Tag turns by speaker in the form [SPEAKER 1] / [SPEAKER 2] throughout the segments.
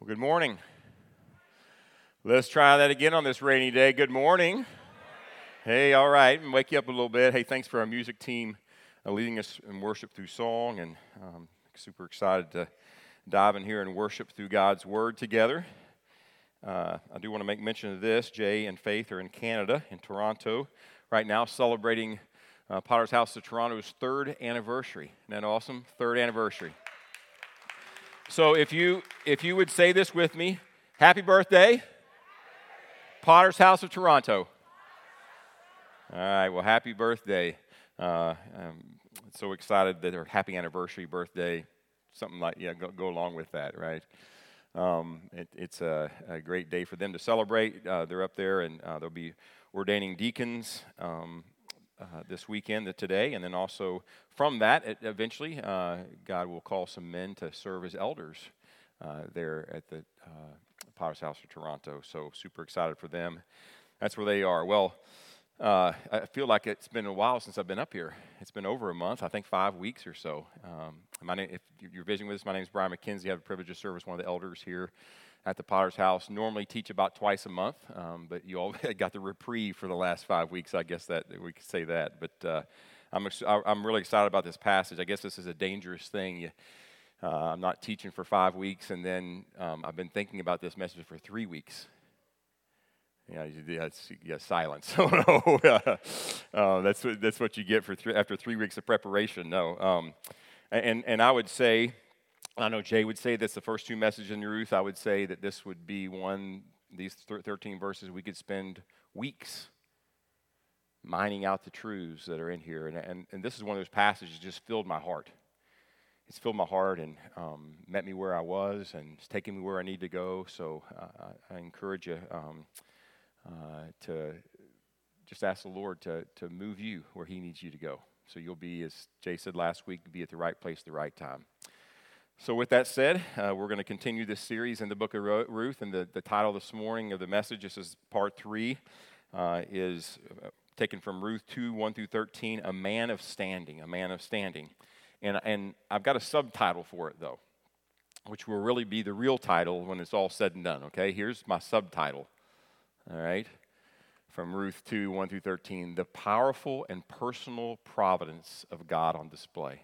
[SPEAKER 1] Well, good morning. Let's try that again on this rainy day. Good morning. Hey, all right, wake you up a little bit. Hey, thanks for our music team uh, leading us in worship through song, and um, super excited to dive in here and worship through God's Word together. Uh, I do want to make mention of this. Jay and Faith are in Canada, in Toronto, right now, celebrating uh, Potter's House of Toronto's third anniversary. Isn't that awesome? Third anniversary. So if you if you would say this with me, happy birthday, Potter's House of Toronto. All right, well, happy birthday. Uh, I'm so excited that our happy anniversary birthday, something like, yeah, go, go along with that, right? Um, it, it's a, a, great day for them to celebrate. Uh, they're up there and uh, they'll be ordaining deacons um, uh, this weekend, today, and then also from that, it, eventually, uh, God will call some men to serve as elders uh, there at the uh, Potter's House of Toronto. So super excited for them. That's where they are. Well, uh, I feel like it's been a while since I've been up here. It's been over a month, I think five weeks or so. Um, my name, if you're visiting with us, my name is Brian McKenzie. I have the privilege to serve as one of the elders here at the Potter's House. Normally teach about twice a month, um, but you all got the reprieve for the last five weeks. I guess that we could say that. But uh, I'm I'm really excited about this passage. I guess this is a dangerous thing. You, uh, I'm not teaching for five weeks, and then um, I've been thinking about this message for three weeks. Yeah, that's yeah, silence. uh, that's what, that's what you get for three, after three weeks of preparation. No, um, and and I would say I know Jay would say this the first two messages in Ruth. I would say that this would be one, these 13 verses, we could spend weeks mining out the truths that are in here. And, and, and this is one of those passages that just filled my heart. It's filled my heart and um, met me where I was and it's taken me where I need to go. So uh, I encourage you um, uh, to just ask the Lord to, to move you where He needs you to go. So you'll be, as Jay said last week, be at the right place at the right time. So, with that said, uh, we're going to continue this series in the book of Ruth. And the, the title this morning of the message, this is part three, uh, is uh, taken from Ruth 2 1 through 13, A Man of Standing. A Man of Standing. And, and I've got a subtitle for it, though, which will really be the real title when it's all said and done, okay? Here's my subtitle, all right? From Ruth 2 1 through 13, The Powerful and Personal Providence of God on Display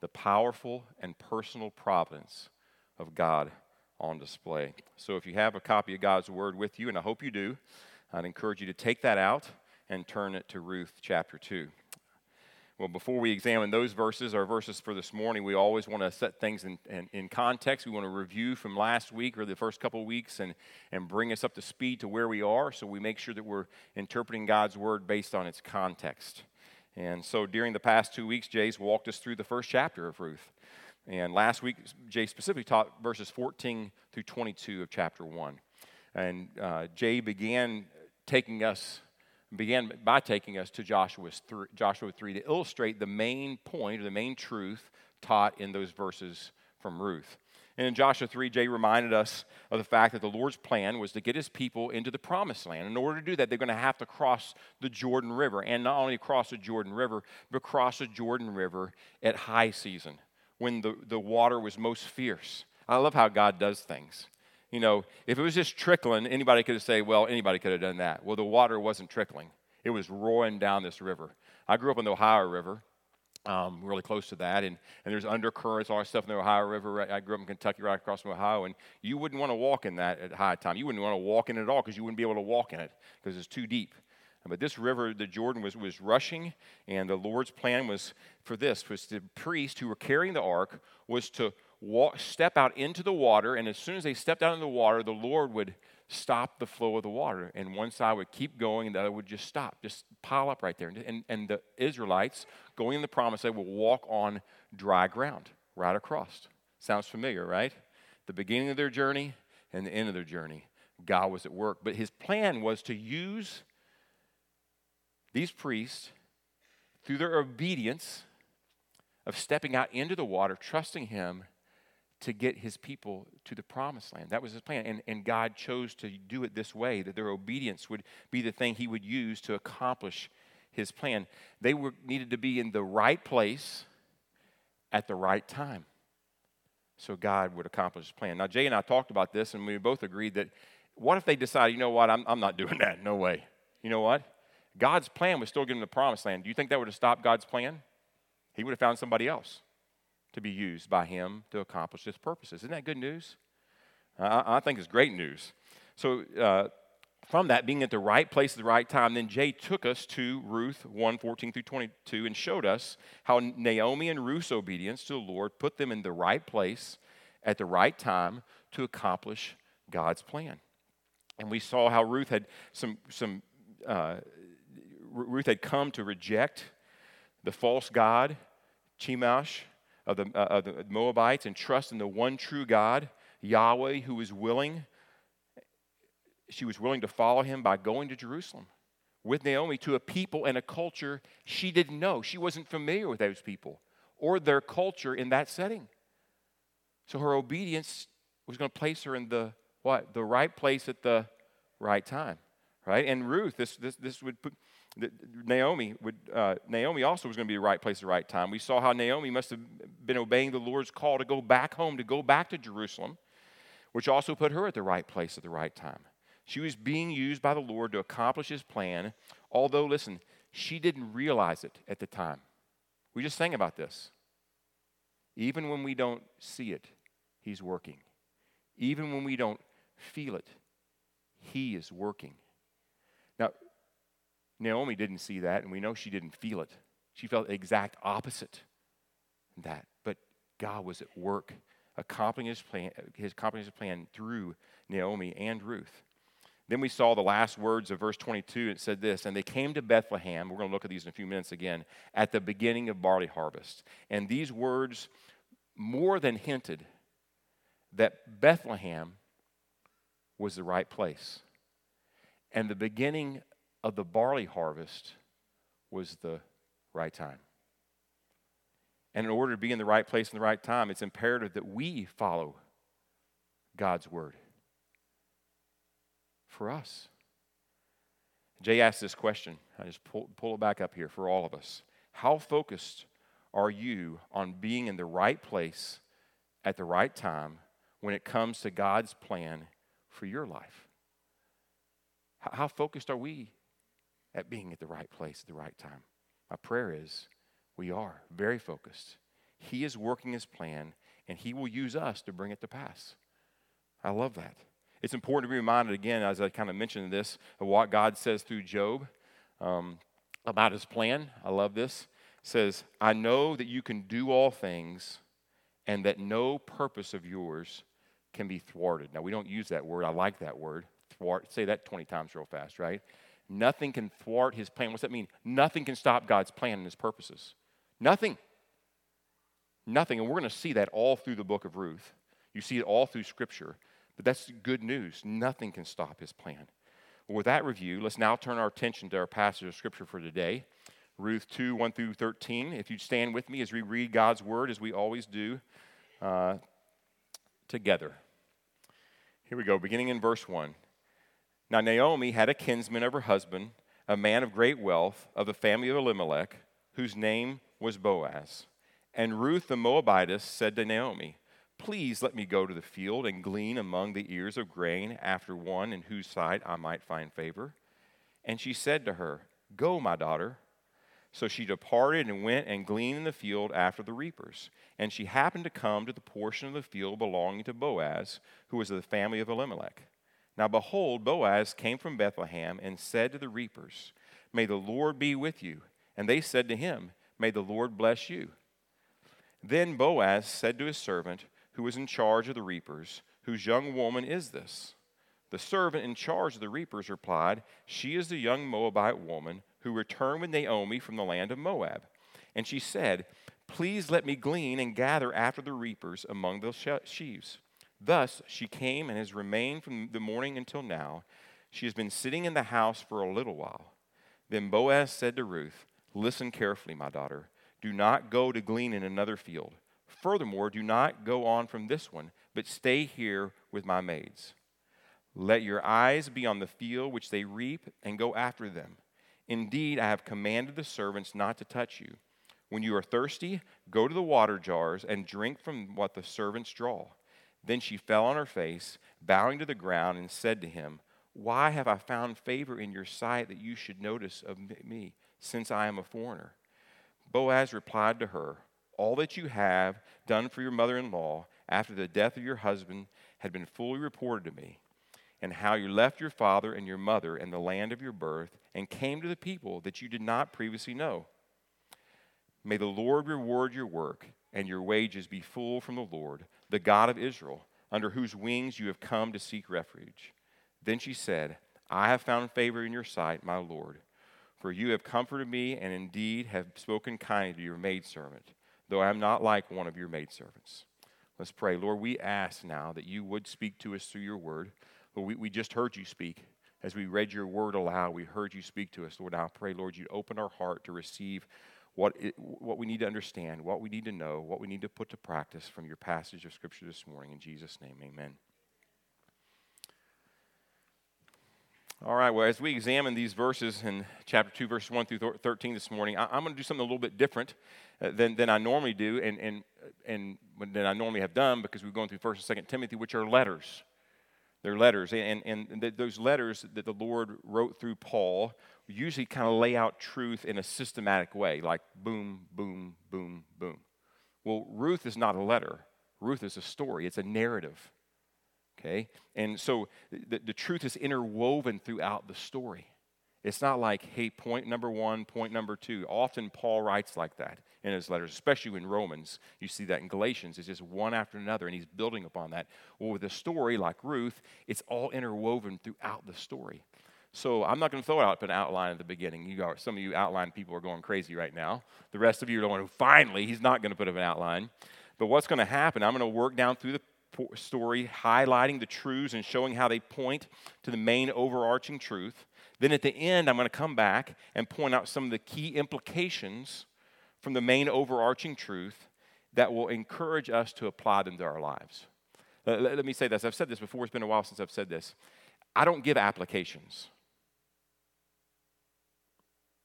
[SPEAKER 1] the powerful and personal providence of God on display. So if you have a copy of God's Word with you, and I hope you do, I'd encourage you to take that out and turn it to Ruth chapter 2. Well, before we examine those verses, our verses for this morning, we always want to set things in, in, in, context. We want to review from last week or the first couple of weeks and, and bring us up to speed to where we are so we make sure that we're interpreting God's word based on its context. And so during the past two weeks, Jay's walked us through the first chapter of Ruth. And last week, Jay specifically taught verses 14 through 22 of chapter 1. And uh, Jay began taking us, began by taking us to Joshua's th- Joshua 3 to illustrate the main point or the main truth taught in those verses from Ruth. And in Joshua 3, Jay reminded us of the fact that the Lord's plan was to get his people into the promised land. In order to do that, they're going to have to cross the Jordan River. And not only cross the Jordan River, but cross the Jordan River at high season when the, the water was most fierce. I love how God does things. You know, if it was just trickling, anybody could have said, well, anybody could have done that. Well, the water wasn't trickling, it was roaring down this river. I grew up on the Ohio River, um, really close to that. And, and there's undercurrents, all that stuff in the Ohio River. I grew up in Kentucky, right across from Ohio, and you wouldn't want to walk in that at high time. You wouldn't want to walk in it at all because you wouldn't be able to walk in it because it's too deep. But this river, the Jordan, was, was rushing, and the Lord's plan was for this: was the priests who were carrying the ark was to walk, step out into the water, and as soon as they stepped out into the water, the Lord would stop the flow of the water. And one side would keep going, and the other would just stop, just pile up right there. And, and the Israelites, going in the promise, they will walk on dry ground right across. Sounds familiar, right? The beginning of their journey and the end of their journey. God was at work. But his plan was to use these priests through their obedience of stepping out into the water, trusting him to get his people to the promised land. That was his plan. And, and God chose to do it this way, that their obedience would be the thing he would use to accomplish his plan. They were, needed to be in the right place at the right time. so God would accomplish his plan. Now, Jay and I talked about this, and we both agreed that what if they decided, you know what, I'm, I'm not doing that? No way. You know what? God's plan was still getting the promised land. Do you think that would have stopped God's plan? He would have found somebody else to be used by him to accomplish his purposes. Isn't that good news? I, I think it's great news. So, uh, from that, being at the right place at the right time, then Jay took us to Ruth 1 14 through 22 and showed us how Naomi and Ruth's obedience to the Lord put them in the right place at the right time to accomplish God's plan. And we saw how Ruth had some, some uh, Ruth had come to reject the false God, Chemosh, of the, uh, of the Moabites, and trust in the one true God, Yahweh, who was willing she was willing to follow him by going to Jerusalem with Naomi to a people and a culture she didn't know. She wasn't familiar with those people or their culture in that setting. So her obedience was going to place her in the what? The right place at the right time, right? And Ruth, this this this would put Naomi would uh, Naomi also was going to be the right place at the right time. We saw how Naomi must have been obeying the Lord's call to go back home, to go back to Jerusalem, which also put her at the right place at the right time. She was being used by the Lord to accomplish his plan, although, listen, she didn't realize it at the time. We just sang about this. Even when we don't see it, he's working. Even when we don't feel it, he is working. Naomi didn't see that, and we know she didn't feel it. She felt the exact opposite that. But God was at work accomplishing his plan, his accomplishing his plan through Naomi and Ruth. Then we saw the last words of verse 22. It said this, and they came to Bethlehem. We're going to look at these in a few minutes again, at the beginning of barley harvest. And these words more than hinted that Bethlehem was the right place. And the beginning of the barley harvest was the right time. And in order to be in the right place in the right time, it's imperative that we follow God's word for us? Jay asked this question. I just pull, pull it back up here for all of us. How focused are you on being in the right place at the right time when it comes to God's plan for your life? How focused are we at being at the right place at the right time? My prayer is we are very focused. He is working his plan, and he will use us to bring it to pass. I love that. It's important to be reminded again, as I kind of mentioned this, of what God says through Job um, about his plan. I love this. It says, I know that you can do all things and that no purpose of yours can be thwarted. Now, we don't use that word. I like that word. Thwart. Say that 20 times real fast, right? Nothing can thwart his plan. What's that mean? Nothing can stop God's plan and his purposes. Nothing. Nothing. And we're going to see that all through the book of Ruth. You see it all through Scripture. But that's good news. Nothing can stop his plan. Well, with that review, let's now turn our attention to our passage of scripture for today Ruth 2 1 through 13. If you'd stand with me as we read God's word, as we always do, uh, together. Here we go, beginning in verse 1. Now, Naomi had a kinsman of her husband, a man of great wealth, of the family of Elimelech, whose name was Boaz. And Ruth the Moabitess said to Naomi, Please let me go to the field and glean among the ears of grain after one in whose sight I might find favor. And she said to her, Go, my daughter. So she departed and went and gleaned in the field after the reapers. And she happened to come to the portion of the field belonging to Boaz, who was of the family of Elimelech. Now behold, Boaz came from Bethlehem and said to the reapers, May the Lord be with you. And they said to him, May the Lord bless you. Then Boaz said to his servant, who was in charge of the reapers, Whose young woman is this? The servant in charge of the reapers replied, She is the young Moabite woman who returned with Naomi from the land of Moab. And she said, Please let me glean and gather after the reapers among the sheaves. Thus she came and has remained from the morning until now. She has been sitting in the house for a little while. Then Boaz said to Ruth, Listen carefully, my daughter. Do not go to glean in another field. Furthermore, do not go on from this one, but stay here with my maids. Let your eyes be on the field which they reap, and go after them. Indeed, I have commanded the servants not to touch you. When you are thirsty, go to the water jars and drink from what the servants draw. Then she fell on her face, bowing to the ground, and said to him, Why have I found favor in your sight that you should notice of me, since I am a foreigner? Boaz replied to her, All that you have done for your mother in law after the death of your husband had been fully reported to me, and how you left your father and your mother and the land of your birth and came to the people that you did not previously know. May the Lord reward your work and your wages be full from the Lord, the God of Israel, under whose wings you have come to seek refuge. Then she said, I have found favor in your sight, my Lord, for you have comforted me and indeed have spoken kindly to your maidservant, though I am not like one of your maidservants. Let's pray. Lord, we ask now that you would speak to us through your word. Lord, we, we just heard you speak. As we read your word aloud, we heard you speak to us. Lord, I pray, Lord, you'd open our heart to receive what, it, what we need to understand, what we need to know, what we need to put to practice from your passage of Scripture this morning. In Jesus' name, amen. All right, well, as we examine these verses in chapter 2, verses 1 through 13 this morning, I, am going to do something a little bit different uh, than, than I normally do and, and, and than I normally have done because we're going through 1st and 2nd Timothy, which are letters. They're letters. And, and, and those letters that the Lord wrote through Paul usually kind of lay out truth in a systematic way, like boom, boom, boom, boom. Well, Ruth is not a letter, Ruth is a story, it's a narrative. Okay? And so the, the truth is interwoven throughout the story. It's not like, hey, point number one, point number two. Often Paul writes like that in his letters, especially in Romans. You see that in Galatians. It's just one after another, and he's building upon that. Well, with a story like Ruth, it's all interwoven throughout the story. So I'm not going to throw out an outline at the beginning. You are, some of you outline people are going crazy right now. The rest of you are going, finally, he's not going to put up an outline. But what's going to happen, I'm going to work down through the story, highlighting the truths and showing how they point to the main overarching truth. Then at the end, I'm going to come back and point out some of the key implications from the main overarching truth that will encourage us to apply them to our lives. Let, me say this. I've said this before. It's been a while since I've said this. I don't give applications.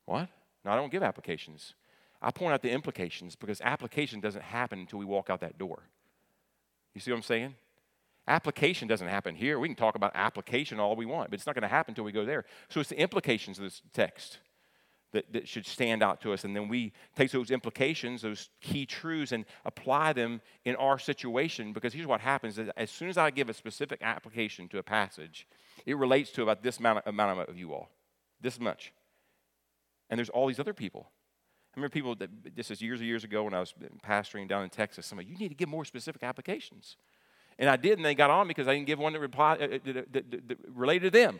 [SPEAKER 1] What? No, I don't give applications. I point out the implications because application doesn't happen until we walk out that door. You see what I'm saying? Application doesn't happen here. We can talk about application all we want, but it's not going to happen until we go there. So it's the implications of this text that, that should stand out to us. And then we take those implications, those key truths, and apply them in our situation. Because here's what happens as soon as I give a specific application to a passage, it relates to about this amount amount of you all, this much. And there's all these other people. I remember people that this is years and years ago when I was pastoring down in Texas. Somebody, you need to give more specific applications, and I did, and they got on because I didn't give one that, reply, uh, uh that, that, that related to them,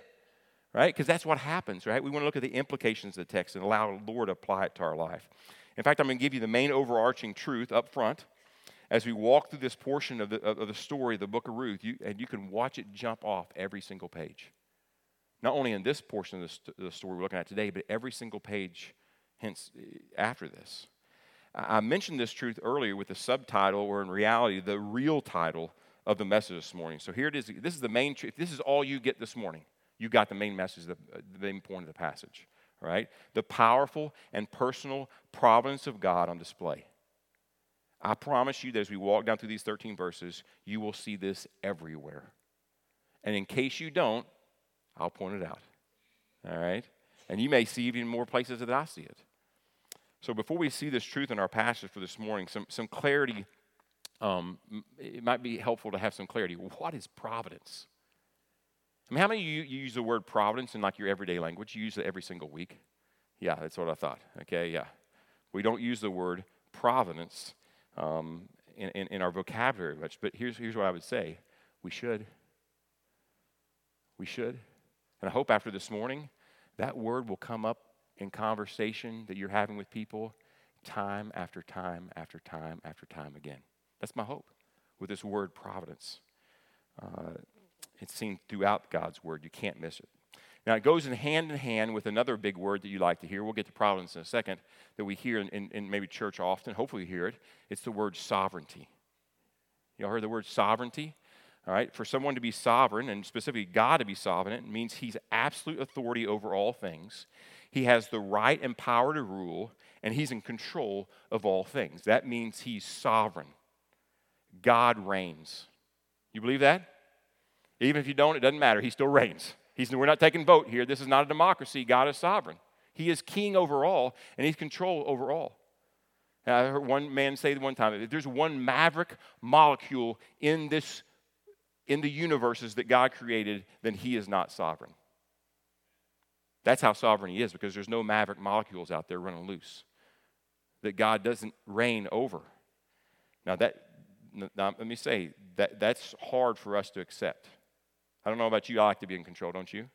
[SPEAKER 1] right? Because that's what happens, right? We want to look at the implications of the text and allow the Lord to apply it to our life. In fact, I'm going to give you the main overarching truth up front as we walk through this portion of the, of the story, the book of Ruth, you, and you can watch it jump off every single page. Not only in this portion of the, the story we're looking at today, but every single page hence after this. I mentioned this truth earlier with the subtitle, or in reality, the real title of the message this morning. So here it is. This is the main truth. This is all you get this morning. You got the main message, the, uh, the main point of the passage, right? The powerful and personal providence of God on display. I promise you that as we walk down through these 13 verses, you will see this everywhere. And in case you don't, I'll point it out. All right? And you may see even more places that I see it. So before we see this truth in our passage for this morning, some, some clarity, um, it might be helpful to have some clarity. What is providence? I mean, how many of you, use the word providence in like your everyday language? You use it every single week? Yeah, that's what I thought. Okay, yeah. We don't use the word providence um, in, in, in our vocabulary much, but here's, here's what I would say we should. We should. And I hope after this morning, that word will come up in conversation that you're having with people time after time after time after time again. That's my hope with this word providence. Uh, it's seen throughout God's word. You can't miss it. Now, it goes in hand in hand with another big word that you like to hear. We'll get to providence in a second, that we hear in, in, in maybe church often. Hopefully, you hear it. It's the word sovereignty. You all heard the word sovereignty? All right, for someone to be sovereign, and specifically God to be sovereign, it means He's absolute authority over all things. He has the right and power to rule, and he's in control of all things. That means he's sovereign. God reigns. You believe that? Even if you don't, it doesn't matter. He still reigns. He's, we're not taking vote here. This is not a democracy. God is sovereign. He is king over all, and he's control over all. I heard one man say one time, if there's one maverick molecule in this in the universes that God created, then he is not sovereign. That's how sovereign he is, because there's no maverick molecules out there running loose that God doesn't reign over. Now that now, let me say that that's hard for us to accept. I don't know about you, I like to be in control, don't you?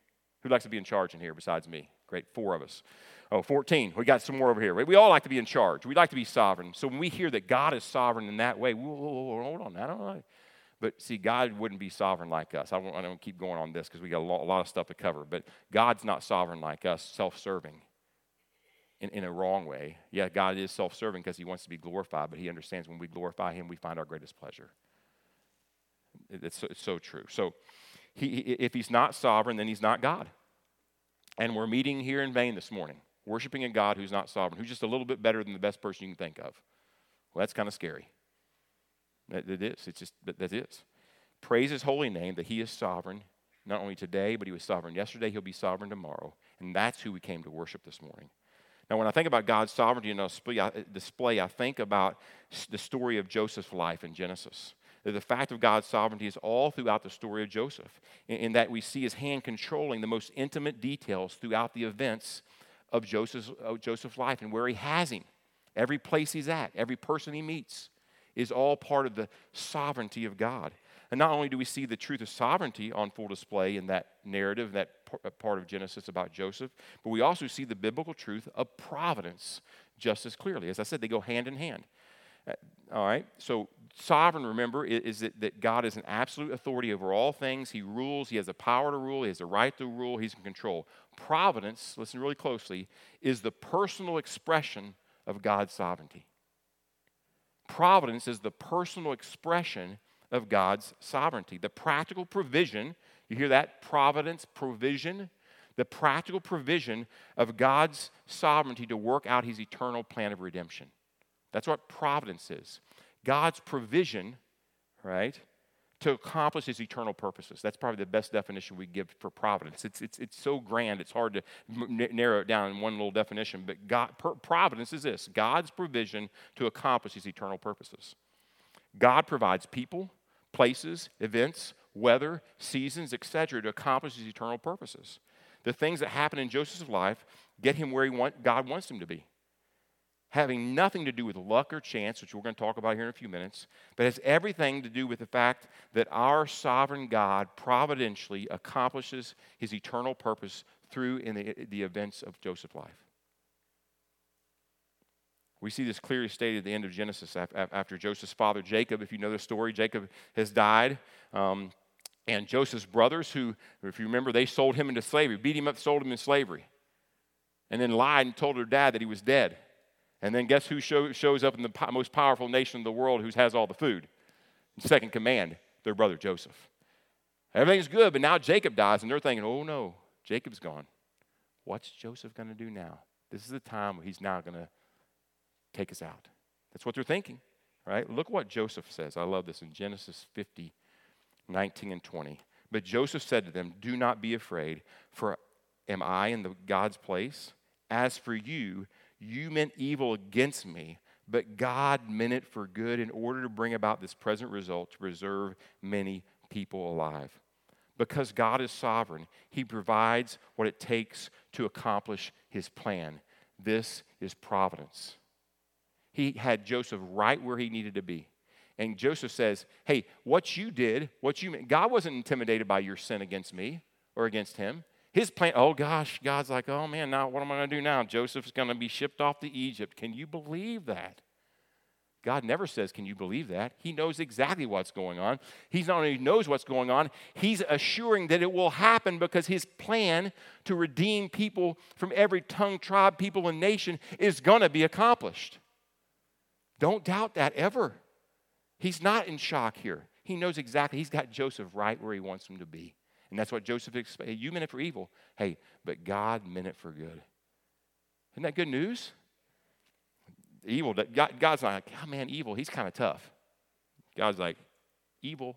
[SPEAKER 1] Who likes to be in charge in here besides me? Great, four of us. Oh, 14. We got some more over here. We all like to be in charge. We like to be sovereign. So when we hear that God is sovereign in that way, whoa, whoa, whoa, hold on. I don't know. But see, God wouldn't be sovereign like us. I, won't, I don't keep going on this because we got a lot, a lot, of stuff to cover. But God's not sovereign like us, self serving in, in a wrong way. Yeah, God is self serving because he wants to be glorified, but he understands when we glorify him, we find our greatest pleasure. It's so, it's so true. So he, if he's not sovereign, then he's not God. And we're meeting here in vain this morning, worshiping a God who's not sovereign, who's just a little bit better than the best person you can think of. Well, that's kind of scary. It is. It's just, that is. Praise his holy name that he is sovereign, not only today, but he was sovereign yesterday, he'll be sovereign tomorrow. And that's who we came to worship this morning. Now, when I think about God's sovereignty in a display, I think about the story of Joseph's life in Genesis. The fact of God's sovereignty is all throughout the story of Joseph, in that we see his hand controlling the most intimate details throughout the events of Joseph's, of Joseph's life and where he has him. Every place he's at, every person he meets is all part of the sovereignty of God. And not only do we see the truth of sovereignty on full display in that narrative, that uh, part of Genesis about Joseph, but we also see the biblical truth of providence just as clearly. As I said, they go hand in hand. Uh, all right, so sovereign, remember, is, that, that God is an absolute authority over all things. He rules, He has the power to rule, He has the right to rule, He's in control. Providence, listen really closely, is the personal expression of God's sovereignty. Providence is the personal expression of God's sovereignty. The practical provision, you hear that? Providence, provision. The practical provision of God's sovereignty to work out his eternal plan of redemption. That's what providence is. God's provision, right, to accomplish his eternal purposes. That's probably the best definition we give for providence. It's, it's, it's so grand, it's hard to n- narrow it down in one little definition. But God, per, providence is this God's provision to accomplish his eternal purposes. God provides people, places, events, weather, seasons, etc., to accomplish his eternal purposes. The things that happen in Joseph's life get him where he want, God wants him to be having nothing to do with luck or chance, which we're going to talk about here in a few minutes, but has everything to do with the fact that our sovereign God providentially accomplishes his eternal purpose through in the, the events of Joseph's life. We see this clearly stated at the end of Genesis after Joseph's father Jacob. If you know the story, Jacob has died. Um, and Joseph's brothers, who, if you remember, they sold him into slavery, beat him up, sold him in slavery, and then lied and told their dad that he was dead. And then guess who show, shows up in the po- most powerful nation in the world who has all the food? Second command, their brother Joseph. Everything's good, but now Jacob dies, and they're thinking, oh no, Jacob's gone. What's Joseph going to do now? This is the time where he's now going to take us out. That's what they're thinking, right? Look what Joseph says. I love this in Genesis 50, 19 and 20. But Joseph said to them, Do not be afraid, for am I in the God's place? As for you, you meant evil against me, but God meant it for good in order to bring about this present result to preserve many people alive. Because God is sovereign, He provides what it takes to accomplish His plan. This is providence. He had Joseph right where he needed to be. And Joseph says, Hey, what you did, what you God wasn't intimidated by your sin against me or against him. His plan, oh gosh, God's like, oh man, now what am I going to do now? Joseph's going to be shipped off to Egypt. Can you believe that? God never says, Can you believe that? He knows exactly what's going on. He not only knows what's going on, he's assuring that it will happen because his plan to redeem people from every tongue, tribe, people, and nation is going to be accomplished. Don't doubt that ever. He's not in shock here. He knows exactly, he's got Joseph right where he wants him to be. And that's what Joseph explained. You meant it for evil. Hey, but God meant it for good. Isn't that good news? Evil, God, God's not like, oh man, evil, he's kind of tough. God's like, evil.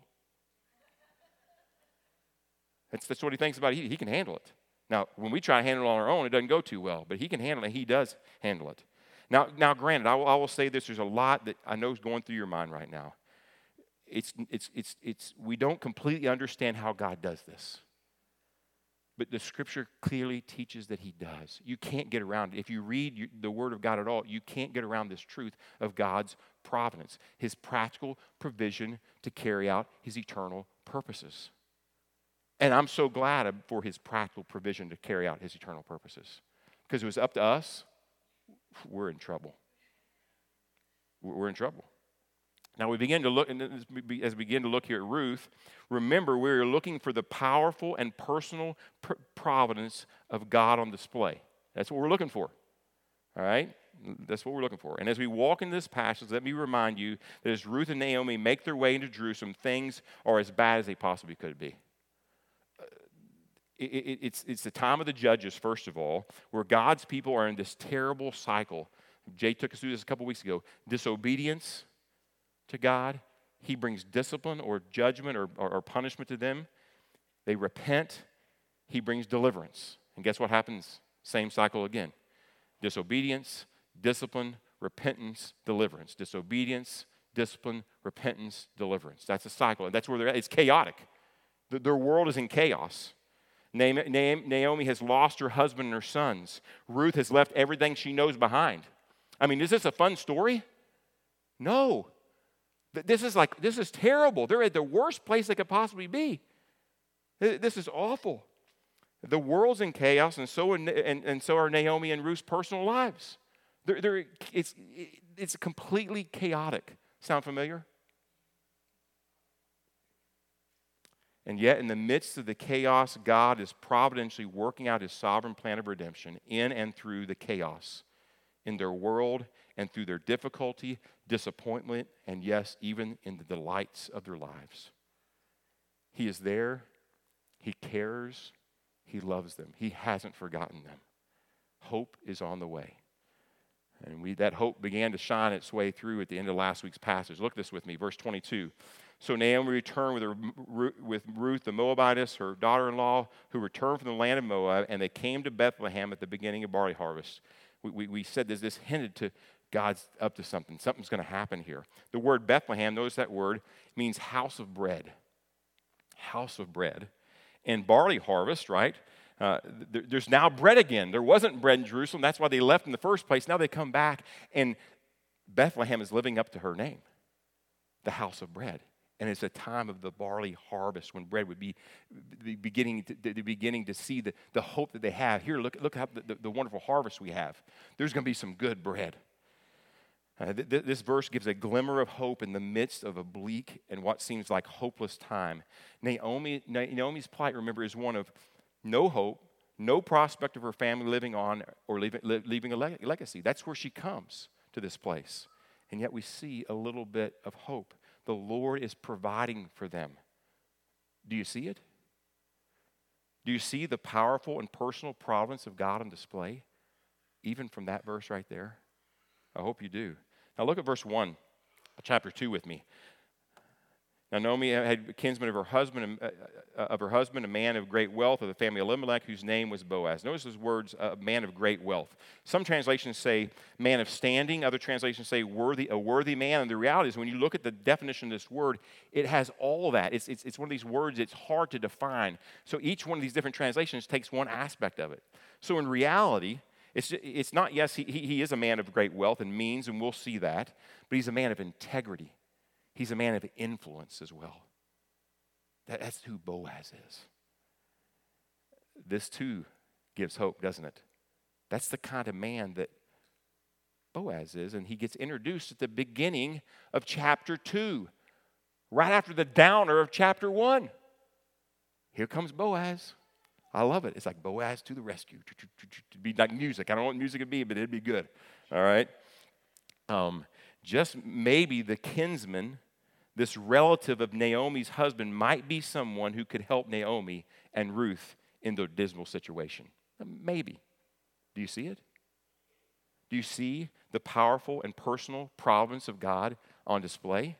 [SPEAKER 1] That's, that's what he thinks about it. He, he can handle it. Now, when we try to handle it on our own, it doesn't go too well, but he can handle it. He does handle it. Now, now granted, I will, I will say this there's a lot that I know is going through your mind right now. It's, it's, it's, it's, we don't completely understand how God does this. But the scripture clearly teaches that he does. You can't get around it. If you read the word of God at all, you can't get around this truth of God's providence, his practical provision to carry out his eternal purposes. And I'm so glad for his practical provision to carry out his eternal purposes. Because it was up to us, we're in trouble. We're in trouble. Now we begin to look, as we begin to look here at Ruth, remember we're looking for the powerful and personal providence of God on display. That's what we're looking for. All right? That's what we're looking for. And as we walk into this passage, let me remind you that as Ruth and Naomi make their way into Jerusalem, things are as bad as they possibly could be. It, it, it's, it's the time of the judges, first of all, where God's people are in this terrible cycle. Jay took us through this a couple weeks ago disobedience to God, He brings discipline or judgment or, or, or punishment to them. They repent, He brings deliverance. And guess what happens? Same cycle again disobedience, discipline, repentance, deliverance. Disobedience, discipline, repentance, deliverance. That's a cycle. And that's where they're at. It's chaotic. Their world is in chaos. Naomi has lost her husband and her sons. Ruth has left everything she knows behind. I mean, is this a fun story? No. This is like, this is terrible. They're at the worst place they could possibly be. This is awful. The world's in chaos, and so, are, and, and so are Naomi and Ruth's personal lives. They're, they're, it's, it's completely chaotic. Sound familiar? And yet, in the midst of the chaos, God is providentially working out his sovereign plan of redemption in and through the chaos in their world and through their difficulty, disappointment, and yes, even in the delights of their lives. He is there, He cares, He loves them, He hasn't forgotten them. Hope is on the way. And we, that hope began to shine its way through at the end of last week's passage. Look this with me, verse 22. So Naomi returned with, with Ruth the Moabitess, her daughter in law, who returned from the land of Moab, and they came to Bethlehem at the beginning of barley harvest. We, we, we said this, this hinted to God's up to something. Something's going to happen here. The word Bethlehem, notice that word, means house of bread. House of bread. And barley harvest, right? Uh, there, there's now bread again. There wasn't bread in Jerusalem. That's why they left in the first place. Now they come back, and Bethlehem is living up to her name the house of bread and it's a time of the barley harvest when bread would be, be beginning to, beginning to see the, the hope that they have. Here, look, look how the, the, the wonderful harvest we have. There's going to be some good bread. Uh, th- th- this verse gives a glimmer of hope in the midst of a bleak and what seems like hopeless time. Naomi, Naomi's plight, remember, is one of no hope, no prospect of her family living on or leaving, leaving a legacy. That's where she comes to this place. And yet we see a little bit of hope the Lord is providing for them. Do you see it? Do you see the powerful and personal providence of God on display, even from that verse right there? I hope you do. Now look at verse 1, chapter 2 with me. Now Naomi had kinsman of her husband, uh, uh, of her husband, a man of great wealth of the family of Elimelech, whose name was Boaz. Notice those words, a uh, man of great wealth. Some translations say man of standing. Other translations say worthy, a worthy man. And the reality is, when you look at the definition of this word, it has all that. It's, it's, it's one of these words it's hard to define. So each one of these different translations takes one aspect of it. So in reality, it's, it's not, yes, he, he is a man of great wealth and means, and we'll see that, but he's a man of integrity He's a man of influence as well. that's who Boaz is. This too gives hope, doesn't it? That's the kind of man that Boaz is, and he gets introduced at the beginning of chapter 2, right after the downer of chapter 1. Here comes Boaz. I love it. It's like Boaz to the rescue. It'd be like music. I don't know what music would be, but it'd be good. All right? Um, just maybe the kinsman this relative of Naomi's husband might be someone who could help Naomi and Ruth in their dismal situation. Maybe. Do you see it? Do you see the powerful and personal providence of God on display?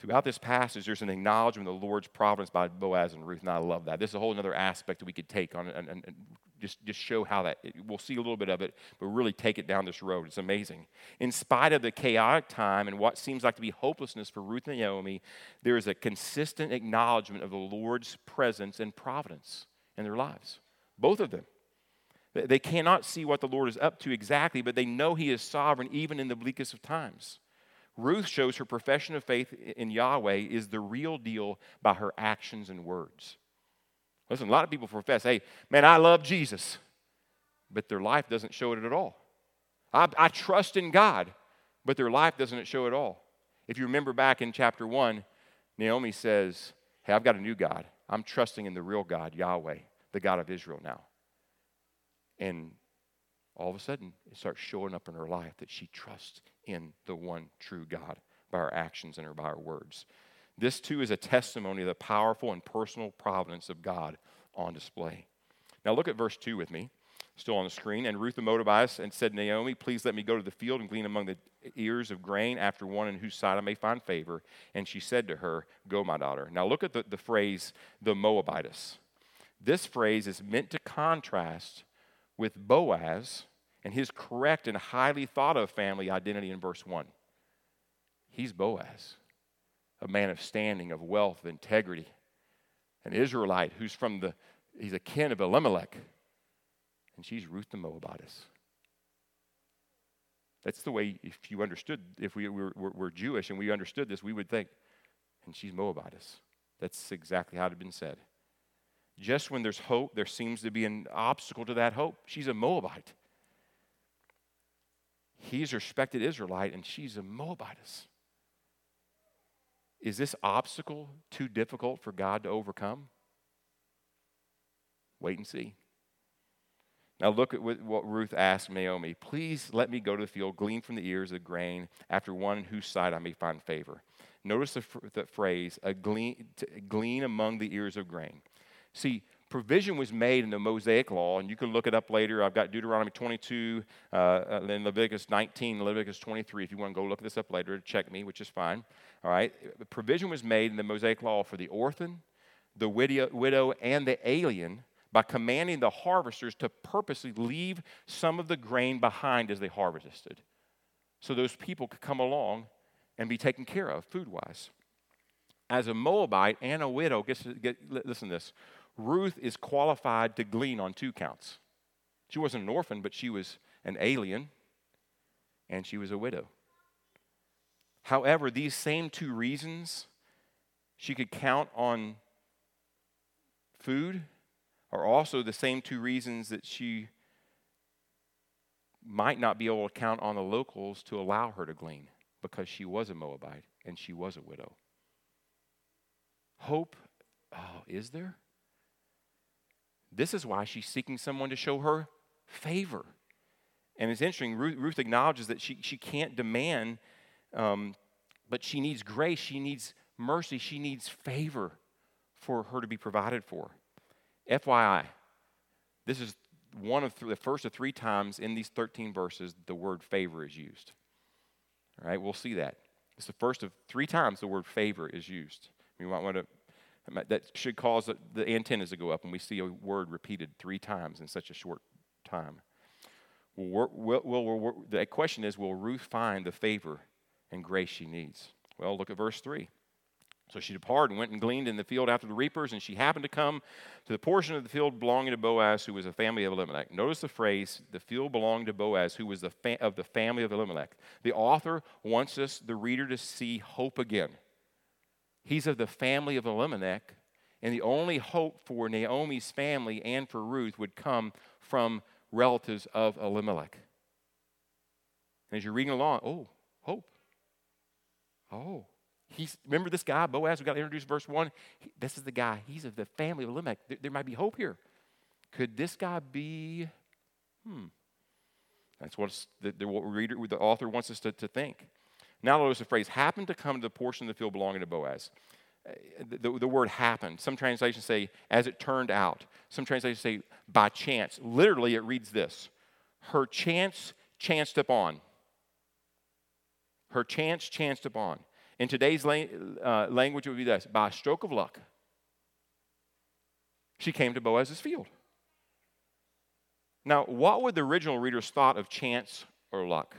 [SPEAKER 1] Throughout this passage, there's an acknowledgement of the Lord's providence by Boaz and Ruth, and I love that. This is a whole other aspect that we could take on and, and, and just, just show how that, we'll see a little bit of it, but really take it down this road. It's amazing. In spite of the chaotic time and what seems like to be hopelessness for Ruth and Naomi, there is a consistent acknowledgement of the Lord's presence and providence in their lives. Both of them. They cannot see what the Lord is up to exactly, but they know He is sovereign even in the bleakest of times. Ruth shows her profession of faith in Yahweh is the real deal by her actions and words. Listen, a lot of people profess, hey, man, I love Jesus, but their life doesn't show it at all. I, I trust in God, but their life doesn't show it at all. If you remember back in chapter 1, Naomi says, hey, I've got a new God. I'm trusting in the real God, Yahweh, the God of Israel now. And all of a sudden, it starts showing up in her life that she trusts in the one true God by her actions and her by her words. This too is a testimony of the powerful and personal providence of God on display. Now look at verse 2 with me, still on the screen. And Ruth the Moabitess and said, Naomi, please let me go to the field and glean among the ears of grain after one in whose sight I may find favor. And she said to her, Go, my daughter. Now look at the, the phrase, the Moabitess. This phrase is meant to contrast with Boaz and his correct and highly thought of family identity in verse 1. He's Boaz a man of standing, of wealth, of integrity, an Israelite who's from the, he's a kin of Elimelech. And she's Ruth the Moabitess. That's the way, if you understood, if we were, were, were Jewish and we understood this, we would think, and she's Moabitess. That's exactly how it had been said. Just when there's hope, there seems to be an obstacle to that hope. She's a Moabite. He's a respected Israelite, and she's a Moabitess. Is this obstacle too difficult for God to overcome? Wait and see. Now, look at what Ruth asked Naomi. Please let me go to the field, glean from the ears of grain after one whose side I may find favor. Notice the, the phrase, a glean, glean among the ears of grain. See, provision was made in the Mosaic law, and you can look it up later. I've got Deuteronomy 22, uh, uh then Leviticus 19, Leviticus 23. If you want to go look this up later, check me, which is fine. All right, provision was made in the Mosaic law for the orphan, the widow, and the alien by commanding the harvesters to purposely leave some of the grain behind as they harvested, so those people could come along and be taken care of food wise. As a Moabite and a widow, get, get, listen to this Ruth is qualified to glean on two counts. She wasn't an orphan, but she was an alien and she was a widow. However, these same two reasons, she could count on food, are also the same two reasons that she might not be able to count on the locals to allow her to glean because she was a Moabite and she was a widow. Hope, oh, is there? This is why she's seeking someone to show her favor. And it's interesting, Ruth, Ruth acknowledges that she, she can't demand, um, but she needs grace, she needs mercy, she needs favor for her to be provided for. FYI, this is one of th- the first of three times in these 13 verses the word favor is used. All right, we'll see that. It's the first of three times the word favor is used. You might want to that should cause the antennas to go up when we see a word repeated three times in such a short time. Will, will, will, the question is Will Ruth find the favor and grace she needs? Well, look at verse 3. So she departed and went and gleaned in the field after the reapers, and she happened to come to the portion of the field belonging to Boaz, who was a family of Elimelech. Notice the phrase, the field belonged to Boaz, who was the fa- of the family of Elimelech. The author wants us, the reader, to see hope again. He's of the family of Elimelech, and the only hope for Naomi's family and for Ruth would come from relatives of Elimelech. And as you're reading along, oh, hope. Oh, he's remember this guy Boaz. We got to introduce verse one. He, this is the guy. He's of the family of Elimelech. There, there might be hope here. Could this guy be? Hmm. That's what the, the reader, the author wants us to, to think. Now notice the phrase, happened to come to the portion of the field belonging to Boaz. Uh, the, the, word happened. Some translations say, as it turned out. Some translations say, by chance. Literally, it reads this her chance chanced upon. Her chance chanced upon. In today's uh, language, it would be this by a stroke of luck, she came to Boaz's field. Now, what would the original readers thought of chance or luck?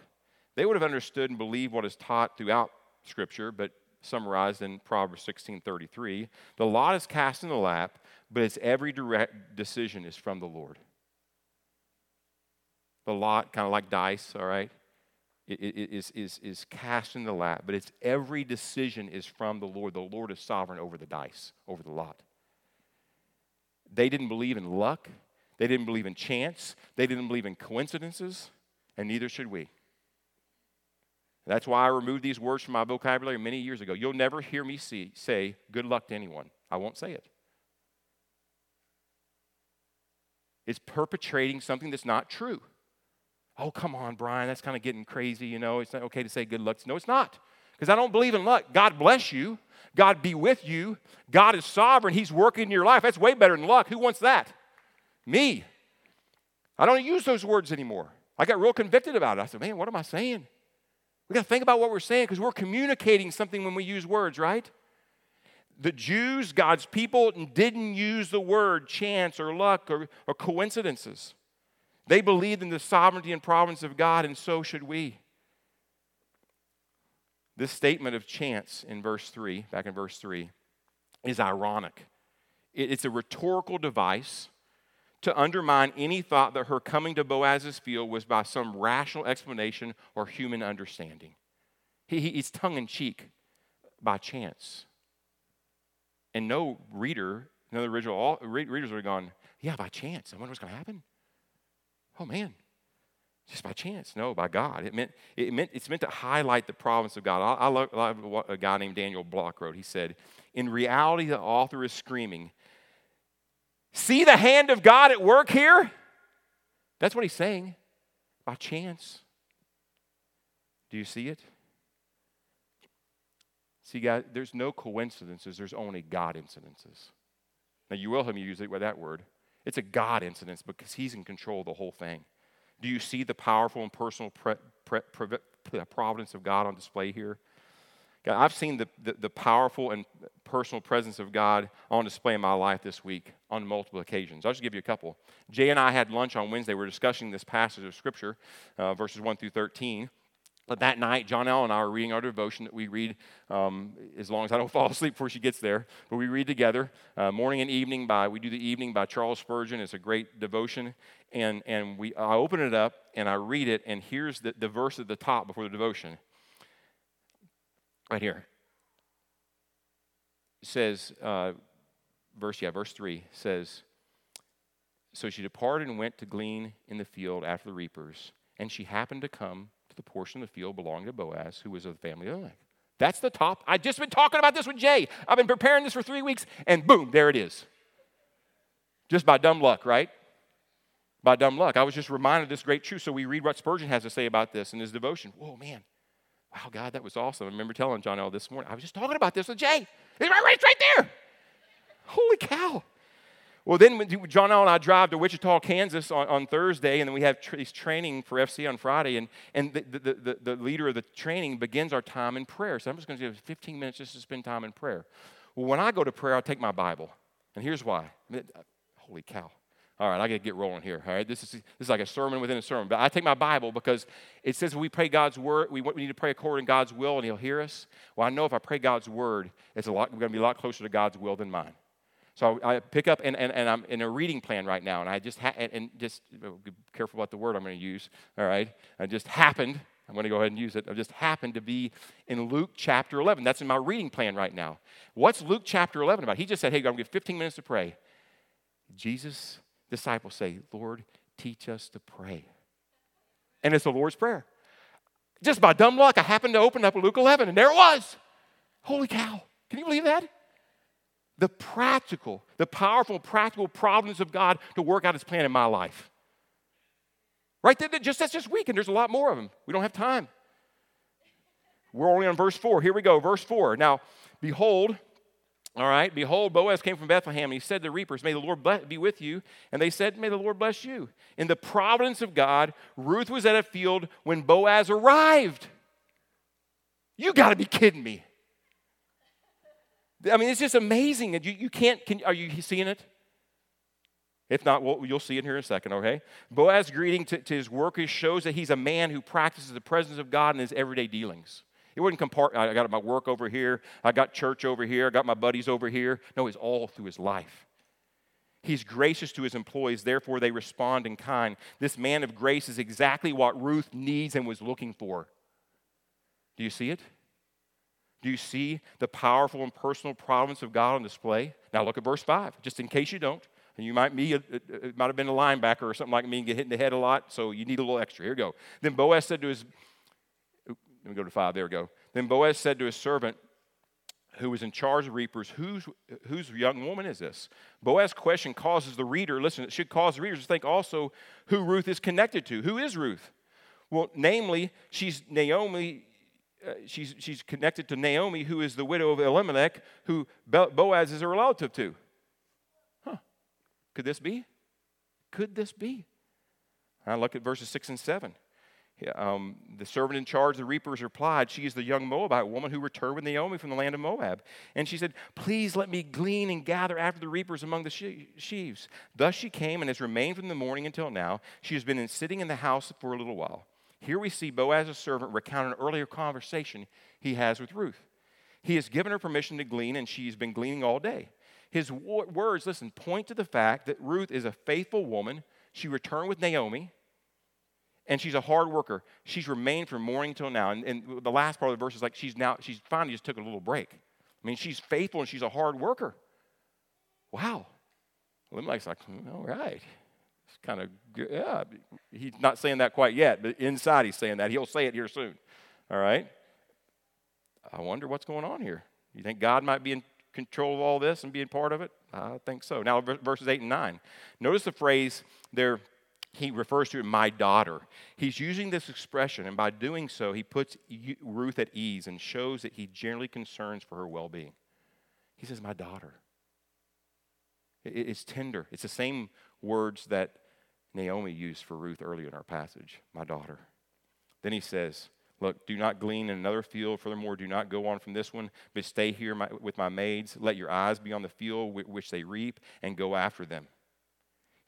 [SPEAKER 1] They would have understood and believed what is taught throughout Scripture, but summarized in Proverbs 16:33. The lot is cast in the lap, but its every direct decision is from the Lord. The lot, kind of like dice, all right, is, is, is cast in the lap, but its every decision is from the Lord. The Lord is sovereign over the dice, over the lot. They didn't believe in luck. They didn't believe in chance. They didn't believe in coincidences, and neither should we. That's why I removed these words from my vocabulary many years ago. You'll never hear me see, say good luck to anyone. I won't say it. It's perpetrating something that's not true. Oh, come on, Brian, that's kind of getting crazy. You know, it's not okay to say good luck. No, it's not. Because I don't believe in luck. God bless you. God be with you. God is sovereign. He's working in your life. That's way better than luck. Who wants that? Me. I don't use those words anymore. I got real convicted about it. I said, man, what am I saying? We got to think about what we're saying because we're communicating something when we use words, right? The Jews, God's people, didn't use the word chance or luck or, or coincidences. They believed in the sovereignty and providence of God, and so should we. This statement of chance in verse 3, back in verse 3, is ironic. It's a rhetorical device to undermine any thought that her coming to Boaz's field was by some rational explanation or human understanding. He, he's tongue in cheek by chance. And no reader, no original all, readers would have gone, Yeah, by chance. I wonder what's going to happen. Oh, man. Just by chance. No, by God. It meant, it meant, it's meant to highlight the providence of God. I, I love what a guy named Daniel Block wrote. He said, In reality, the author is screaming, See the hand of God at work here? That's what he's saying. By chance. Do you see it? See, guys, there's no coincidences, there's only God incidences. Now, you will have me use it with that word. It's a God incidence because He's in control of the whole thing. Do you see the powerful and personal pre- pre- pre- providence of God on display here? God, I've seen the, the, the, powerful and personal presence of God on display in my life this week on multiple occasions. I'll just give you a couple. Jay and I had lunch on Wednesday. We are discussing this passage of Scripture, uh, verses 1 through 13. But that night, John L. and I are reading our devotion that we read um, as long as I don't fall asleep before she gets there. But we read together, uh, morning and evening by, we do the evening by Charles Spurgeon. It's a great devotion. And, and we, I open it up and I read it, and here's the, the verse at the top before the devotion. Right here. Says, uh, verse, yeah, verse 3 says, So she departed and went to glean in the field after the reapers, and she happened to come to the portion of the field belonging to Boaz, who was of the family of Elimelech. That's the top. I've just been talking about this with Jay. I've been preparing this for three weeks, and boom, there it is. Just by dumb luck, right? By dumb luck. I was just reminded of this great truth. So we read what Spurgeon has to say about this in his devotion. Whoa, man. Wow, God, that was awesome. I remember telling John L. this morning, I was just talking about this with Jay. It's right, right, right there. Holy cow. Well, then John L. and I drive to Wichita, Kansas on, on Thursday, and then we have tr- training for FC on Friday, and, and the, the, the, the, leader of the training begins our time in prayer. So I'm just going to give 15 minutes just to spend time in prayer. Well, when I go to prayer, I take my Bible, and here's why. Holy cow. All right, I got to get rolling here. All right, this is, this is like a sermon within a sermon. But I take my Bible because it says we pray God's word, we, we need to pray according to God's will, and He'll hear us. Well, I know if I pray God's word, it's a lot, we're going to be a lot closer to God's will than mine. So I pick up, and, and, and I'm in a reading plan right now, and I just, ha- and, and just oh, be careful about the word I'm going to use, all right? I just happened, I'm going to go ahead and use it, I just happened to be in Luke chapter 11. That's in my reading plan right now. What's Luke chapter 11 about? He just said, hey, I'm going to give 15 minutes to pray. Jesus disciples say, Lord, teach us to pray. And it's the Lord's Prayer. Just by dumb luck, I happened to open up Luke 11, and there it was. Holy cow. Can you believe that? The practical, the powerful, practical providence of God to work out his plan in my life. Right there, just that's just weak, and there's a lot more of them. We don't have time. We're only on verse 4. Here we go, verse 4. Now, behold, All right, behold, Boaz came from Bethlehem, and he said to the reapers, May the Lord be with you. And they said, May the Lord bless you. In the providence of God, Ruth was at a field when Boaz arrived. You got to be kidding me. I mean, it's just amazing. You, you can't, can, are you seeing it? If not, well, you'll see it here in a second, okay? Boaz's greeting to, to his workers shows that he's a man who practices the presence of God in his everyday dealings. It wouldn't compart. I got my work over here. I got church over here. I got my buddies over here. No, it's all through his life. He's gracious to his employees, therefore they respond in kind. This man of grace is exactly what Ruth needs and was looking for. Do you see it? Do you see the powerful and personal providence of God on display? Now look at verse 5, just in case you don't. And you might be, it might have been a linebacker or something like me and get hit in the head a lot, so you need a little extra. Here you go. Then Boaz said to his let me go to five. There we go. Then Boaz said to his servant, who was in charge of reapers, whose, whose young woman is this? Boaz's question causes the reader, listen, it should cause the readers to think also who Ruth is connected to. Who is Ruth? Well, namely, she's Naomi, uh, she's, she's connected to Naomi, who is the widow of Elimelech, who Boaz is a relative to. Huh. Could this be? Could this be? I look at verses 6 and 7. Um, the servant in charge, of the reapers, replied, She is the young Moabite woman who returned with Naomi from the land of Moab. And she said, Please let me glean and gather after the reapers among the sheaves. Thus she came and has remained from the morning until now. She has been in, sitting in the house for a little while. Here we see Boaz's servant recount an earlier conversation he has with Ruth. He has given her permission to glean, and she's been gleaning all day. His words, listen, point to the fact that Ruth is a faithful woman. She returned with Naomi and she's a hard worker. She's remained from morning till now. And, and, the last part of the verse is like she's now, she's finally just took a little break. I mean, she's faithful and she's a hard worker. Wow. Elimelech's like, hmm, all right. It's kind of. Yeah. He's not saying that quite yet, but inside he's saying that. He'll say it here soon. All right. I wonder what's going on here. You think God might be in control of all this and being part of it? I think so. Now, verses 8 and 9. Notice the phrase there he refers to it, my daughter. He's using this expression, and by doing so, he puts Ruth at ease and shows that he generally concerns for her well being. He says, my daughter. It's tender. It's the same words that Naomi used for Ruth earlier in our passage, my daughter. Then he says, Look, do not glean in another field. Furthermore, do not go on from this one, but stay here my, with my maids. Let your eyes be on the field which they reap and go after them.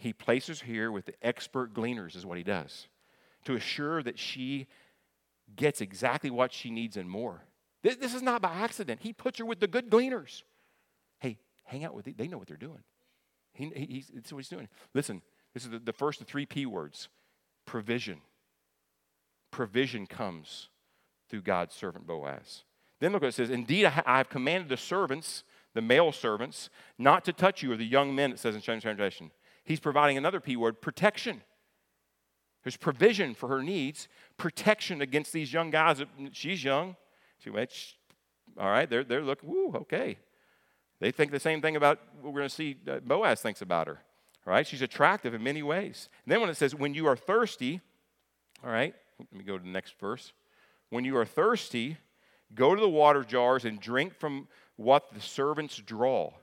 [SPEAKER 1] He places her here with the expert gleaners, is what he does, to assure that she gets exactly what she needs and more. This, this is not by accident. He puts her with the good gleaners. Hey, hang out with them. They know what they're doing. He, he, he's, what he's doing. Listen, this is the, the first of three P words provision. Provision comes through God's servant Boaz. Then look what it says Indeed, I have commanded the servants, the male servants, not to touch you, or the young men, it says in Chinese translation he's providing another P word protection. There's provision for her needs, protection against these young guys. She's young. She went, all right, they're, they're looking, woo, okay. They think the same thing about what we're going to see uh, Boaz thinks about her. All right, she's attractive in many ways. And then when it says, when you are thirsty, all right, let me go to the next verse. When you are thirsty, go to the water jars and drink from what the servants draw.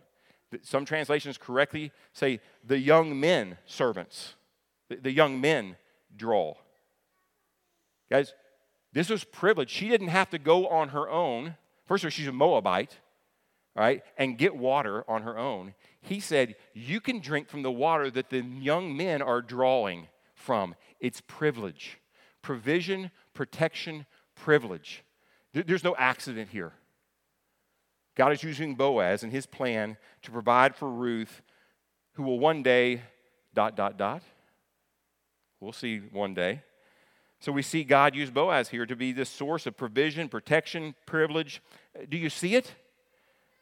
[SPEAKER 1] Some translations correctly say the young men servants, the, young men draw. Guys, this was privilege. She didn't have to go on her own. First of all, she's a Moabite, right, and get water on her own. He said, You can drink from the water that the young men are drawing from. It's privilege, provision, protection, privilege. There's no accident here. God is using Boaz and his plan to provide for Ruth, who will one day, dot, dot, dot. We'll see one day. So we see God use Boaz here to be this source of provision, protection, privilege. Do you see it?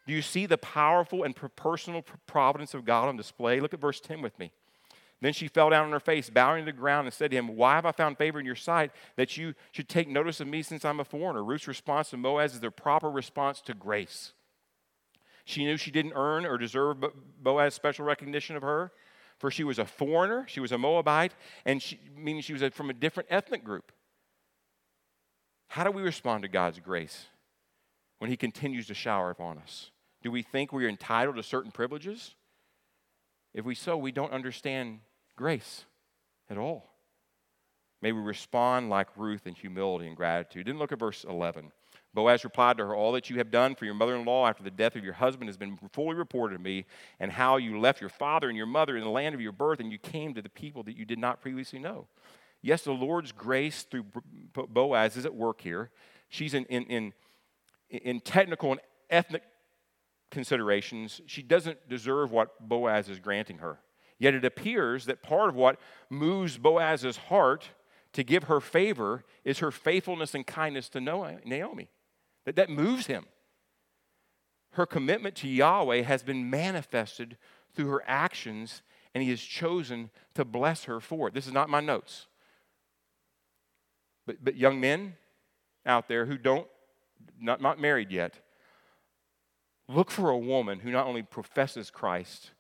[SPEAKER 1] Do you see the powerful and personal providence of God on display? Look at verse 10 with me. Then she fell down on her face, bowing to the ground, and said to him, Why have I found favor in your sight that you should take notice of me since I'm a foreigner? Ruth's response to Boaz is the proper response to grace. She knew she didn't earn or deserve Boaz's special recognition of her, for she was a foreigner, she was a Moabite, and she, meaning she was a, from a different ethnic group. How do we respond to God's grace when He continues to shower upon us? Do we think we're entitled to certain privileges? If we so, we don't understand grace at all. May we respond like Ruth in humility and gratitude. Then look at verse 11. Boaz replied to her, All that you have done for your mother in law after the death of your husband has been fully reported to me, and how you left your father and your mother in the land of your birth, and you came to the people that you did not previously know. Yes, the Lord's grace through Boaz is at work here. She's in, in, in, in technical and ethnic considerations, she doesn't deserve what Boaz is granting her. Yet it appears that part of what moves Boaz's heart to give her favor is her faithfulness and kindness to Naomi. That, that moves him. Her commitment to Yahweh has been manifested through her actions, and he has chosen to bless her for it. This is not my notes. But, but young men out there who don't, not, not married yet, look for a woman who not only professes Christ,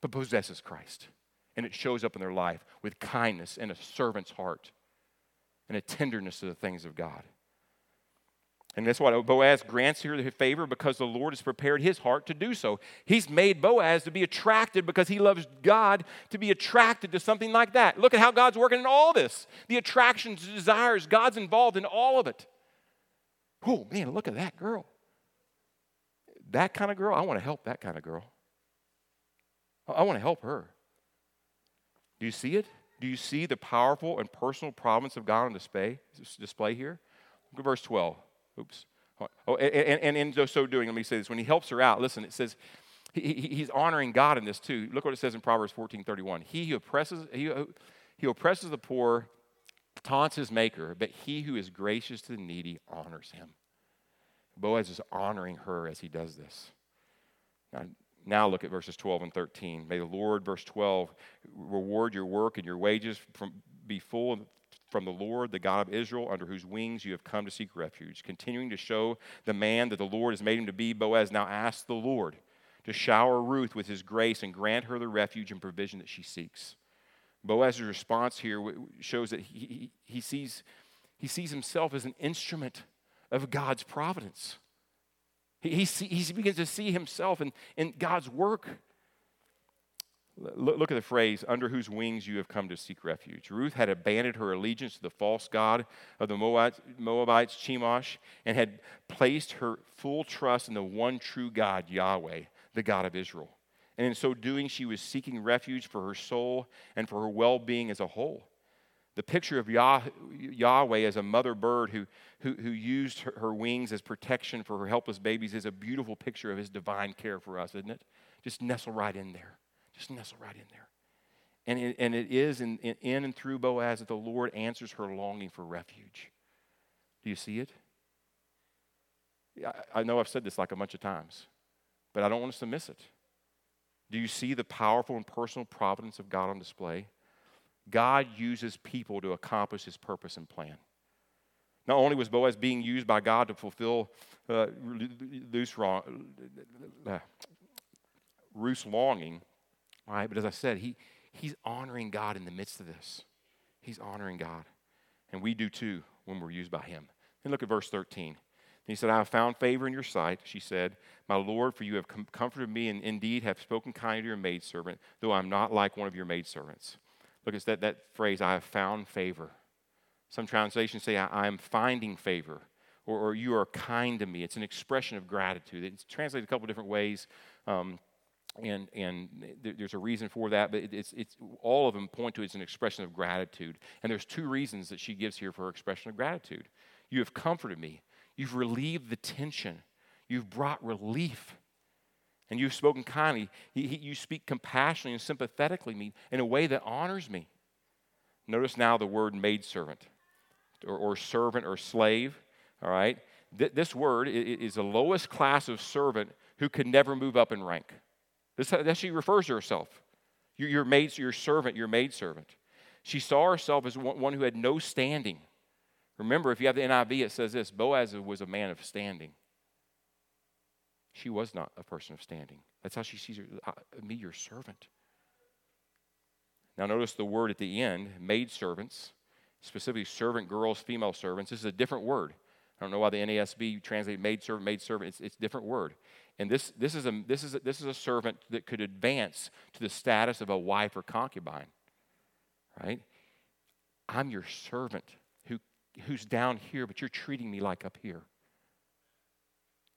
[SPEAKER 1] but possesses Christ. And it shows up in their life with kindness and a servant's heart and a tenderness to the things of God. And that's what Boaz grants here the favor because the Lord has prepared his heart to do so. He's made Boaz to be attracted because he loves God to be attracted to something like that. Look at how God's working in all this. The attractions, the desires, God's involved in all of it. Oh, man, look at that girl. That kind of girl, I want to help that kind of girl. I want to help her. Do you see it? Do you see the powerful and personal providence of God on display, display here? Look at verse 12. Oops. Oh, and, and in so doing, let me say this. When he helps her out, listen, it says he, he's honoring God in this too. Look what it says in Proverbs 14 31. He who oppresses, he, uh, he oppresses the poor taunts his maker, but he who is gracious to the needy honors him. Boaz is honoring her as he does this. Now, now look at verses 12 and 13. May the Lord, verse 12, reward your work and your wages from, be full from the Lord, the God of Israel, under whose wings you have come to seek refuge. Continuing to show the man that the Lord has made him to be, Boaz now asks the Lord to shower Ruth with his grace and grant her the refuge and provision that she seeks. Boaz's response here shows that he, he, sees, he sees himself as an instrument of God's providence. He, he, see, he begins to see himself in, in God's work. Look at the phrase, under whose wings you have come to seek refuge. Ruth had abandoned her allegiance to the false God of the Moabites, Chemosh, and had placed her full trust in the one true God, Yahweh, the God of Israel. And in so doing, she was seeking refuge for her soul and for her well being as a whole. The picture of Yah, Yahweh as a mother bird who, who, who used her wings as protection for her helpless babies is a beautiful picture of his divine care for us, isn't it? Just nestle right in there. Just nestle right in there. And it, and it is in, in, and through Boaz that the Lord answers her longing for refuge. Do you see it? I, I know I've said this like a bunch of times, but I don't want us to miss it. Do you see the powerful and personal providence of God on display? God uses people to accomplish his purpose and plan. Not only was Boaz being used by God to fulfill uh, Ruth's longing, right? But as I said, he, he's honoring God in the midst of this. He's honoring God. And we do too when we're used by him. And look at verse 13. He said, I have found favor in your sight, she said, My Lord, for you have com- comforted me and indeed have spoken kindly to your maidservant, though I'm not like one of your maidservants. Look, it's that, that phrase, I have found favor. Some translations say, I, I am finding favor, or, or, you are kind to me. It's an expression of gratitude. It's translated a couple different ways. Um, and and there's a reason for that, but it's it's all of them point to it's an expression of gratitude. And there's two reasons that she gives here for her expression of gratitude. You have comforted me. You've relieved the tension. You've brought relief and you've spoken kindly. He, he, you speak compassionately and sympathetically me in a way that honors me. Notice now the word maidservant or, or servant or slave. All right? Th- this word is the lowest class of servant who can never move up in rank. This, that she refers to herself. Your, maid, your servant, your maidservant. She saw herself as one, who had no standing. Remember, if you have the NIV, it says this Boaz was a man of standing. She was not a person of standing. That's how she sees her, uh, me, your servant. Now, notice the word at the end, maid servants, specifically servant girls, female servants. This is a different word. I don't know why the NASB translated maid servant, maid servant. It's, it's a different word. And this, this, is a, this, is a, this is a servant that could advance to the status of a wife or concubine, right? I'm your servant who, who's down here, but you're treating me like up here.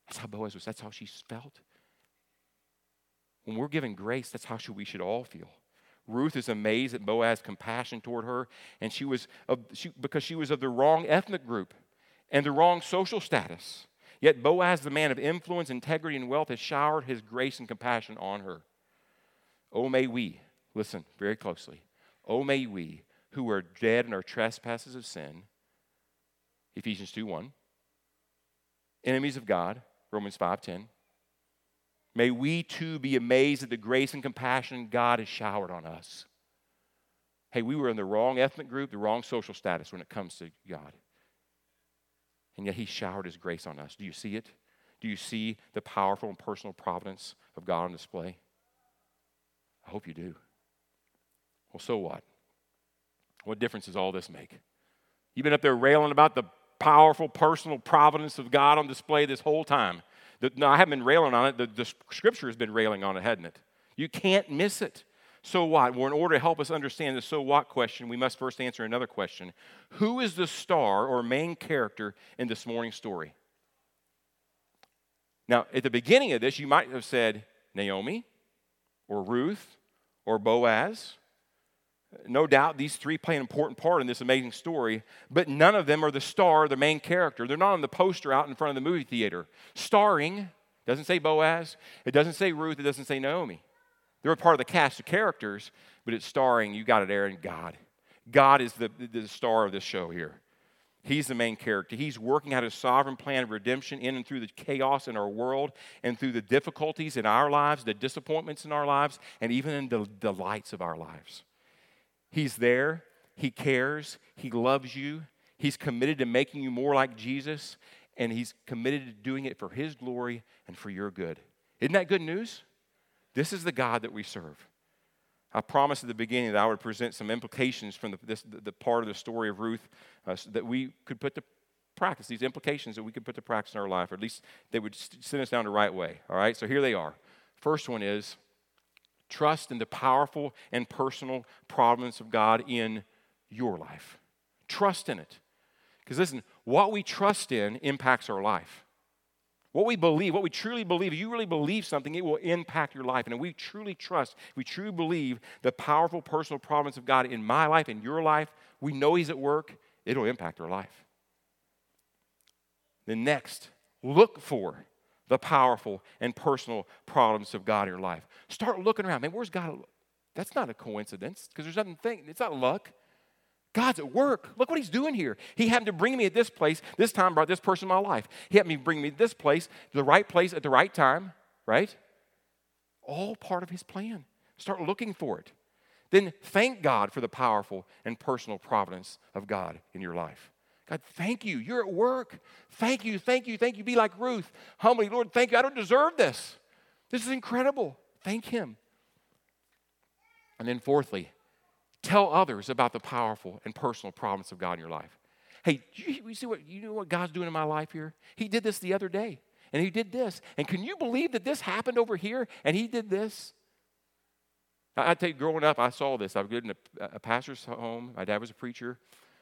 [SPEAKER 1] That's how Boaz was. That's how she felt. When we're given grace, that's how we should all feel. Ruth is amazed at Boaz's compassion toward her, and she was of, she, because she was of the wrong ethnic group and the wrong social status. Yet Boaz, the man of influence, integrity, and wealth, has showered his grace and compassion on her. Oh, may we, listen very closely, oh, may we, who are dead in our trespasses of sin, Ephesians 2 1, enemies of God, Romans 5 10, May we too be amazed at the grace and compassion God has showered on us. Hey, we were in the wrong ethnic group, the wrong social status when it comes to God. And yet He showered His grace on us. Do you see it? Do you see the powerful and personal providence of God on display? I hope you do. Well, so what? What difference does all this make? You've been up there railing about the powerful personal providence of God on display this whole time. The, no, I haven't been railing on it. The, the scripture has been railing on it, hadn't it? You can't miss it. So what? Well, in order to help us understand the so what question, we must first answer another question Who is the star or main character in this morning's story? Now, at the beginning of this, you might have said Naomi or Ruth or Boaz no doubt these three play an important part in this amazing story, but none of them are the star, the main character. They're not on the poster out in front of the movie theater. Starring, doesn't say Boaz, it doesn't say Ruth, it doesn't say Naomi. They're a part of the cast of characters, but it's starring, you got it, Aaron, God. God is the, the star of this show here. He's the main character. He's working out his sovereign plan of redemption in and through the chaos in our world and through the difficulties in our lives, the disappointments in our lives, and even in the delights of our lives. He's there, He cares, He loves you, He's committed to making you more like Jesus, and He's committed to doing it for His glory and for your good. Isn't that good news? This is the God that we serve. I promised at the beginning that I would present some implications from the, this, the part of the story of Ruth uh, so that we could put to practice, these implications that we could put to practice in our life, or at least they would send us down the right way. All right, so here they are. First one is Trust in the powerful and personal providence of God in your life. Trust in it. Because listen, what we trust in impacts our life. What we believe, what we truly believe, if you really believe something, it will impact your life. And if we truly trust, we truly believe the powerful personal providence of God in my life, in your life, we know He's at work, it'll impact our life. Then, next, look for the powerful and personal providence of God in your life. Start looking around. Man, where's God? That's not a coincidence because there's nothing, it's not luck. God's at work. Look what he's doing here. He happened to bring me at this place. This time brought this person in my life. He happened to bring me this place, the right place at the right time, right? All part of his plan. Start looking for it. Then thank God for the powerful and personal providence of God in your life. God, thank you. You're at work. Thank you, thank you, thank you. Be like Ruth. Humbly, Lord, thank you. I don't deserve this. This is incredible. Thank Him. And then, fourthly, tell others about the powerful and personal promise of God in your life. Hey, you, you see what you know what God's doing in my life here? He did this the other day, and He did this. And can you believe that this happened over here, and He did this? I, I tell you, growing up, I saw this. I was in a, a pastor's home. My dad was a preacher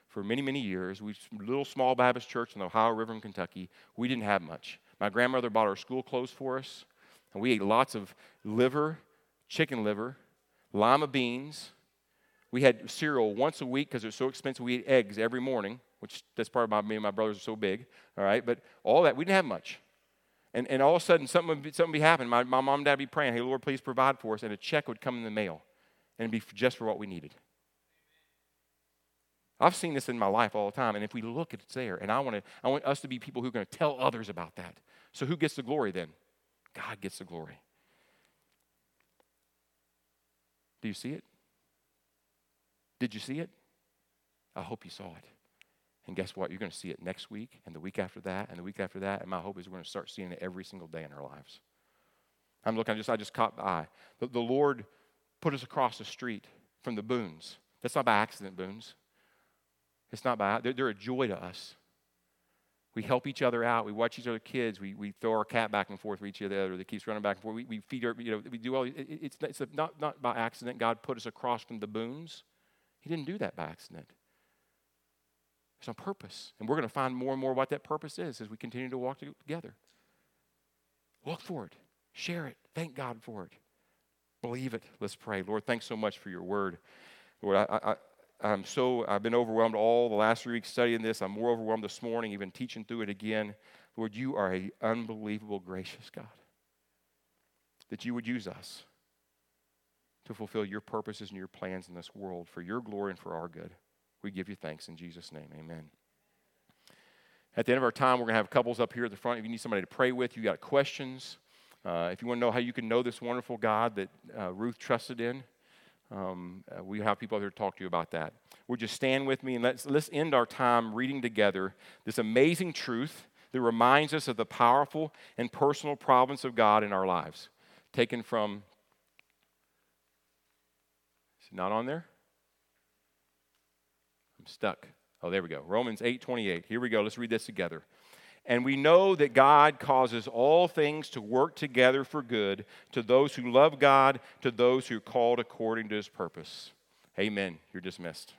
[SPEAKER 1] for many, many years. We little small Baptist church in the Ohio River in Kentucky. We didn't have much. My grandmother bought our school clothes for us, and we ate lots of liver, chicken liver, lima beans. We had cereal once a week because it was so expensive. We ate eggs every morning, which that's part of my me and my brothers are so big. All right, but all that we didn't have much. And, and all of a sudden, something would, be, something would be happening. My, my mom and dad would be praying, "Hey, Lord, please provide for us," and a check would come in the mail, and be just for what we needed. I've seen this in my life all the time, and if we look, at it's there. And I want to, I want us to be people who are going to tell others about that. So who gets the glory then? God gets the glory. Do you see it? Did you see it? I hope you saw it. And guess what? You're going to see it next week, and the week after that, and the week after that. And my hope is we're going to start seeing it every single day in our lives. I'm looking, I just, I just caught eye. The, the Lord put us across the street from the Boons. That's not by accident, Boons. It's not by, they're, they're a joy to us. We help each other out. We watch each other kids. We, we throw our cat back and forth for each other that keeps running back and forth. We, we feed our, you know, we do all, it, it's, it's not, not by accident God put us across from the Boons. He didn't do that by accident. It's on purpose. And we're going to find more and more what that purpose is as we continue to walk together. Look for it. Share it. Thank God for it. Believe it. Let's pray. Lord, thanks so much for your word. Lord, I, I, I'm so, I've been overwhelmed all the last three weeks studying this. I'm more overwhelmed this morning, even teaching through it again. Lord, you are an unbelievable, gracious God. That you would use us to fulfill your purposes and your plans in this world for your glory and for our good. We give you thanks in Jesus' name. Amen. At the end of our time, we're going to have couples up here at the front. If you need somebody to pray with, you got questions. Uh, if you want to know how you can know this wonderful God that uh, Ruth trusted in, um, uh, we have people out here to talk to you about that. Would you stand with me and let's, let's end our time reading together this amazing truth that reminds us of the powerful and personal providence of God in our lives. Taken from, not on there? I'm stuck. Oh, there we go. Romans 8 28. Here we go. Let's read this together. And we know that God causes all things to work together for good to those who love God, to those who are called according to his purpose. Amen. You're dismissed.